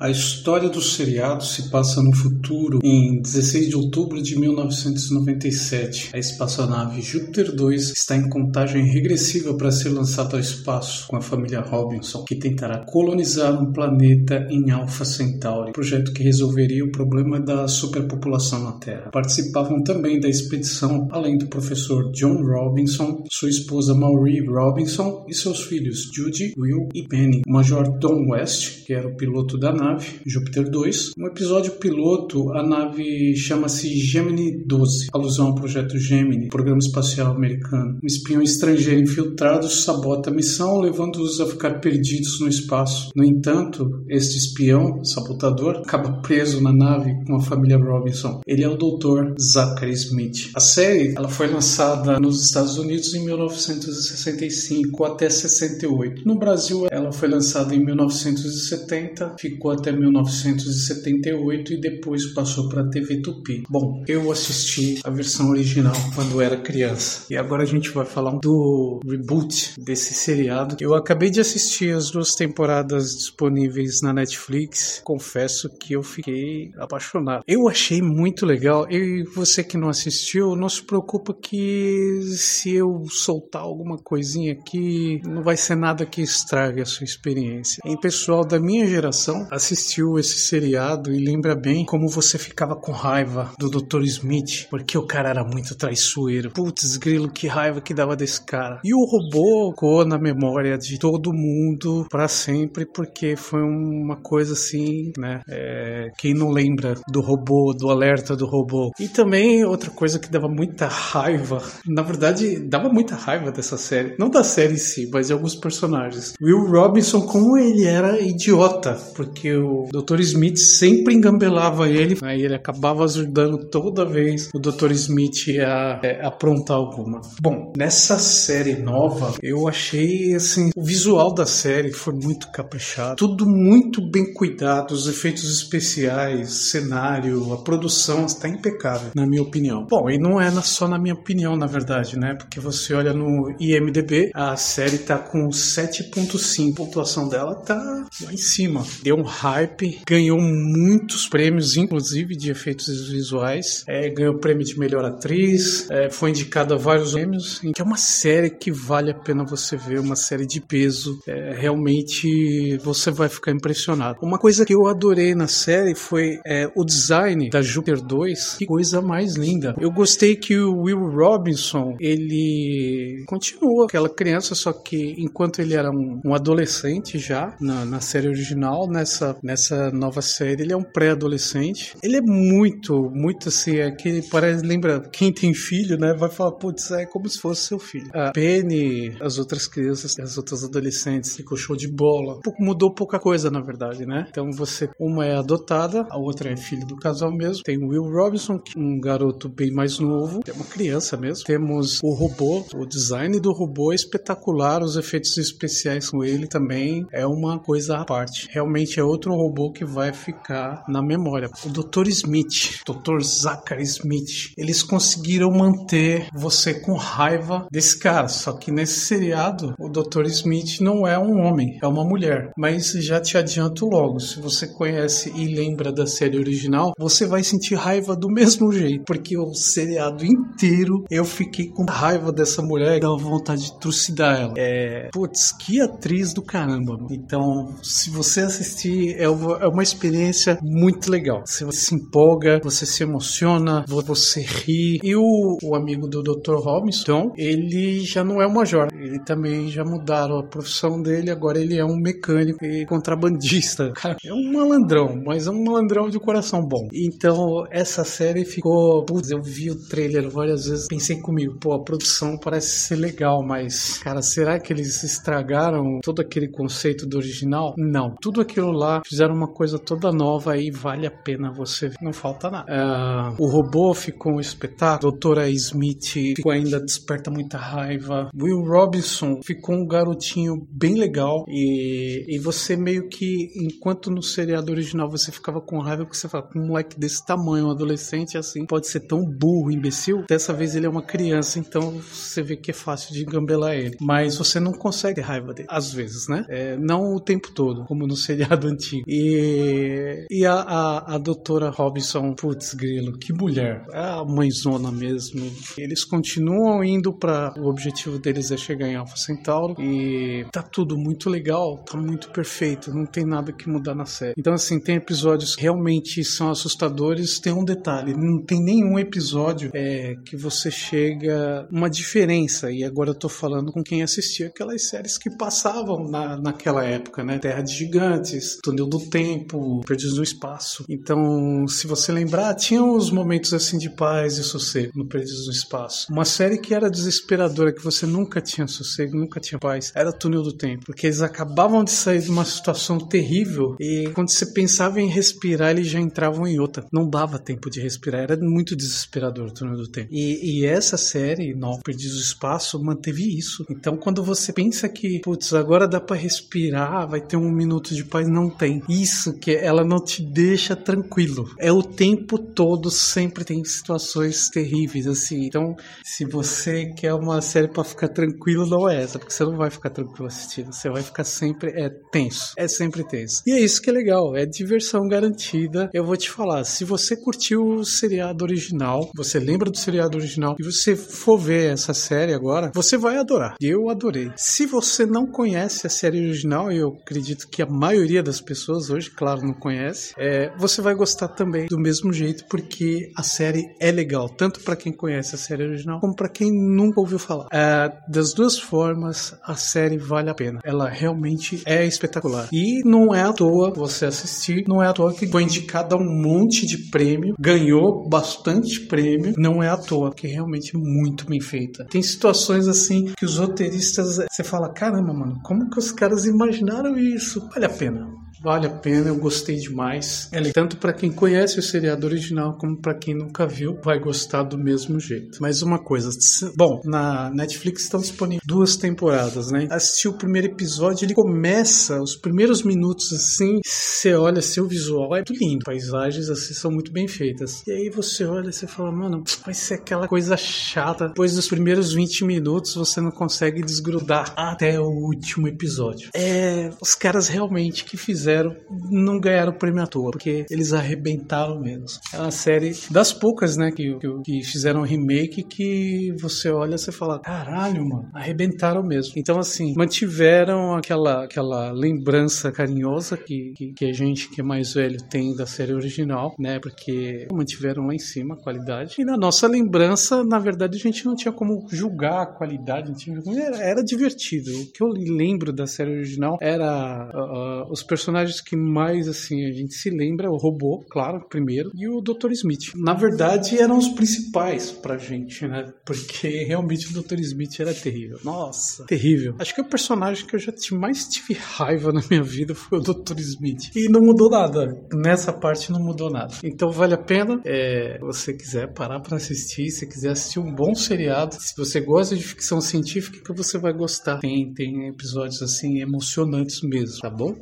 A história do seriado se passa no futuro, em 16 de outubro de 1997. A espaçonave Júpiter 2 está em contagem regressiva para ser lançada ao espaço com a família Robinson, que tentará colonizar um planeta em Alpha Centauri, projeto que resolveria o problema da superpopulação na Terra. Participavam também da expedição, além do professor John Robinson, sua esposa Maury Robinson e seus filhos Judy, Will e Penny. O Major Tom West, que era o piloto da nave, nave Júpiter 2. No episódio piloto, a nave chama-se Gemini 12, alusão ao projeto Gemini, programa espacial americano. Um espião estrangeiro infiltrado sabota a missão, levando-os a ficar perdidos no espaço. No entanto, este espião, sabotador, acaba preso na nave com a família Robinson. Ele é o Dr. Zachary Smith. A série ela foi lançada nos Estados Unidos em 1965 até 68. No Brasil, ela foi lançada em 1970, ficou até 1978 e depois passou para a TV Tupi. Bom, eu assisti a versão original quando era criança e agora a gente vai falar do reboot desse seriado. Eu acabei de assistir as duas temporadas disponíveis na Netflix. Confesso que eu fiquei apaixonado. Eu achei muito legal. E você que não assistiu, não se preocupa que se eu soltar alguma coisinha aqui, não vai ser nada que estrague a sua experiência. Em pessoal da minha geração, assistiu esse seriado e lembra bem como você ficava com raiva do Dr. Smith, porque o cara era muito traiçoeiro. Putz, grilo, que raiva que dava desse cara. E o robô ficou na memória de todo mundo para sempre, porque foi uma coisa assim, né? É, quem não lembra do robô, do alerta do robô. E também outra coisa que dava muita raiva, na verdade, dava muita raiva dessa série. Não da série em si, mas de alguns personagens. Will Robinson, como ele era idiota, porque o Dr. Smith sempre engambelava ele, aí ele acabava ajudando toda vez o Dr. Smith a é, aprontar alguma. Bom, nessa série nova, eu achei assim, o visual da série foi muito caprichado, tudo muito bem cuidado, os efeitos especiais, cenário, a produção está impecável, na minha opinião. Bom, e não é só na minha opinião, na verdade, né? Porque você olha no IMDb, a série tá com 7.5, a pontuação dela tá lá em cima. Deu um hype, ganhou muitos prêmios, inclusive de efeitos visuais. É, ganhou prêmio de melhor atriz, é, foi indicada a vários prêmios. Que é uma série que vale a pena você ver, uma série de peso. É, realmente você vai ficar impressionado. Uma coisa que eu adorei na série foi é, o design da Júpiter 2. Que coisa mais linda. Eu gostei que o Will Robinson ele continua aquela criança, só que enquanto ele era um, um adolescente já na, na série original, nessa, nessa nova série, ele é um pré-adolescente. Ele é muito, muito assim, é que parece, lembra, quem tem filho, né, vai falar, putz, é como se fosse seu filho. A Penny, as outras crianças, as outras adolescentes, ficou show de bola. Mudou pouca coisa, na verdade, né? Então você, uma é adotada, a outra é filha do casal mesmo. Tem o Will Robinson, é um garoto bem mais novo, é uma criança mesmo. Temos o robô, o design do robô é espetacular, os efeitos especiais com ele também é uma coisa à parte. Realmente é outro robô que vai ficar na memória. O Dr. Smith, Dr. Zachary Smith, eles conseguiram manter você com raiva desse cara. Só que nesse seriado, o Dr. Smith não é um homem, é uma mulher. Mas já te adianto logo, se você conhece e lembra da série original, você vai sentir raiva do mesmo jeito, porque o seriado inteiro eu fiquei com raiva dessa mulher dava vontade de trucidar ela. É, putz, que atriz do caramba. Então, se você assistir, é uma, é uma experiência muito legal. Você se empolga, você se emociona, você ri. E o, o amigo do Dr. Robinson, ele já não é um major. Ele também já mudaram a profissão dele, agora ele é um mecânico e contrabandista. Cara, é um malandrão, mas é um malandrão de coração bom. Então, essa série ficou. Putz, eu vi o trailer várias vezes, pensei comigo, pô, a produção parece ser legal, mas, cara, será que eles estragaram todo aquele conceito do original? Não. Tudo aquilo lá fizeram uma coisa toda nova e vale a pena você ver. Não falta nada. Uh, o robô ficou um espetáculo. Doutora Smith ficou ainda desperta muita raiva. Will Robinson ficou um garotinho bem legal. E, e você meio que, enquanto no seriado original você ficava com raiva, porque você fala, um moleque desse tamanho, um adolescente assim, pode ser tão burro, imbecil. Dessa vez ele é uma criança, então você vê que é fácil de gambelar ele. Mas você não consegue raiva dele, às vezes, né? É, não o tempo todo, como no seriado antigo E, e a, a, a doutora Robinson, putz, grilo, que mulher. É a mãezona mesmo. Eles continuam indo para O objetivo deles é chegar em Alpha Centauro. E tá tudo muito legal, tá muito perfeito. Não tem nada que mudar na série. Então, assim, tem episódios que realmente são assustadores. Tem um detalhe: não tem nenhum episódio é, que você chega. Uma diferença. E agora eu tô falando com quem assistia aquelas séries que passavam na, naquela época, né? Terra de Gigantes, Túnel do Tempo, Perdidos no Espaço. Então, se você lembrar, tinha uns momentos assim de paz e sossego no Perdidos no Espaço. Uma série que era desesperadora, que você nunca tinha sossego, nunca tinha paz, era Túnel do Tempo. Porque eles acabavam de sair de uma situação terrível e quando você pensava em respirar, eles já entravam em outra. Não dava tempo de respirar, era muito desesperador o Túnel do Tempo. E, e essa série, No Perdidos no Espaço, manteve isso. Então, quando você pensa que, putz, agora dá para respirar, vai ter um minuto de paz, não tem. Isso que ela não te deixa tranquilo. É o tempo todo, sempre tem situações terríveis, assim. Então, se você quer uma série para ficar tranquilo, não é essa, porque você não vai ficar tranquilo assistindo. Você vai ficar sempre é tenso. É sempre tenso. E é isso que é legal, é diversão garantida. Eu vou te falar, se você curtiu o seriado original, você lembra do seriado original e você for ver essa série agora, você vai adorar. Eu adorei. Se você não conhece a série original, eu acredito que a maioria das pessoas hoje, claro, não conhece, é, você vai gostar também do mesmo jeito, porque a série é legal, tanto para quem conhece a série original, como para quem nunca ouviu falar. É, das duas formas, a série vale a pena. Ela realmente é espetacular. E não é à toa você assistir, não é à toa que foi indicada um monte de prêmio, ganhou bastante prêmio, não é à toa, que realmente é muito bem feita. Tem situações assim que os roteiristas, você fala, caramba, mano, como que os caras imaginaram isso? Vale a pena. Vale a pena, eu gostei demais. Ela, tanto para quem conhece o seriado original como para quem nunca viu, vai gostar do mesmo jeito. Mas uma coisa, bom, na Netflix estão disponíveis duas temporadas, né? Assisti o primeiro episódio, ele começa os primeiros minutos assim, você olha seu visual é lindo, paisagens assim são muito bem feitas. E aí você olha e você fala, mano, vai ser aquela coisa chata. Depois dos primeiros 20 minutos você não consegue desgrudar até o último episódio. É, os caras realmente que fizeram fizeram não ganharam o prêmio à toa, porque eles arrebentaram mesmo. É uma série das poucas, né, que, que, que fizeram remake que você olha e você fala, caralho, mano, arrebentaram mesmo. Então, assim, mantiveram aquela, aquela lembrança carinhosa que, que, que a gente que é mais velho tem da série original, né, porque mantiveram lá em cima a qualidade. E na nossa lembrança, na verdade, a gente não tinha como julgar a qualidade, era, era divertido. O que eu lembro da série original era uh, uh, os personagens personagens que mais assim a gente se lembra, o robô, claro, primeiro, e o Dr. Smith. Na verdade, eram os principais pra gente, né? Porque realmente o Dr. Smith era terrível. Nossa, terrível. Acho que o personagem que eu já mais tive raiva na minha vida foi o Dr. Smith. E não mudou nada. Nessa parte não mudou nada. Então vale a pena. É, se você quiser parar para assistir, se quiser assistir um bom seriado, se você gosta de ficção científica, você vai gostar. Tem, tem episódios assim emocionantes mesmo, tá bom?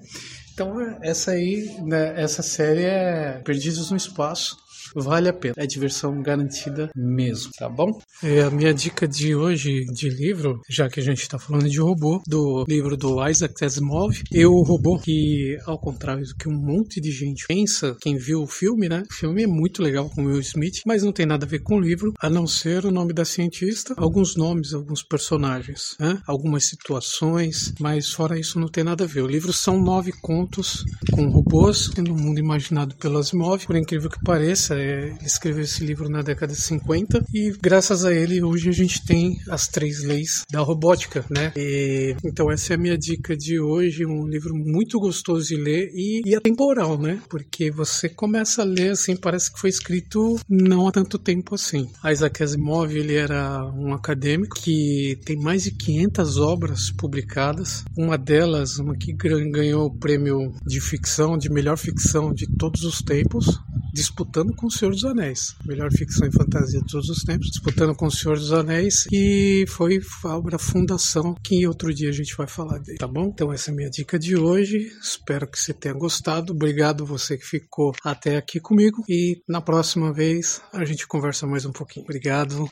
Então, essa aí, né, essa série é Perdidos no Espaço. Vale a pena. É diversão garantida mesmo, tá bom? É a minha dica de hoje de livro, já que a gente está falando de robô, do livro do Isaac Asimov, e o robô que, ao contrário do que um monte de gente pensa, quem viu o filme, né? O filme é muito legal com Will Smith, mas não tem nada a ver com o livro, a não ser o nome da cientista, alguns nomes, alguns personagens, né? Algumas situações, mas fora isso não tem nada a ver. O livro são nove contos com robôs no mundo imaginado pelo Asimov, por incrível que pareça, é, escreveu esse livro na década de 50 e graças a ele hoje a gente tem as três leis da robótica, né? E, então essa é a minha dica de hoje, um livro muito gostoso de ler e, e atemporal, né? Porque você começa a ler assim, parece que foi escrito não há tanto tempo assim. Isaac Asimov, ele era um acadêmico que tem mais de 500 obras publicadas, uma delas, uma que ganhou o prêmio de ficção, de melhor ficção de todos os tempos, disputando com o Senhor dos Anéis. Melhor ficção e fantasia de todos os tempos, disputando com o Senhor dos Anéis. E foi a obra Fundação, que outro dia a gente vai falar dele, tá bom? Então essa é a minha dica de hoje. Espero que você tenha gostado. Obrigado você que ficou até aqui comigo. E na próxima vez a gente conversa mais um pouquinho. Obrigado.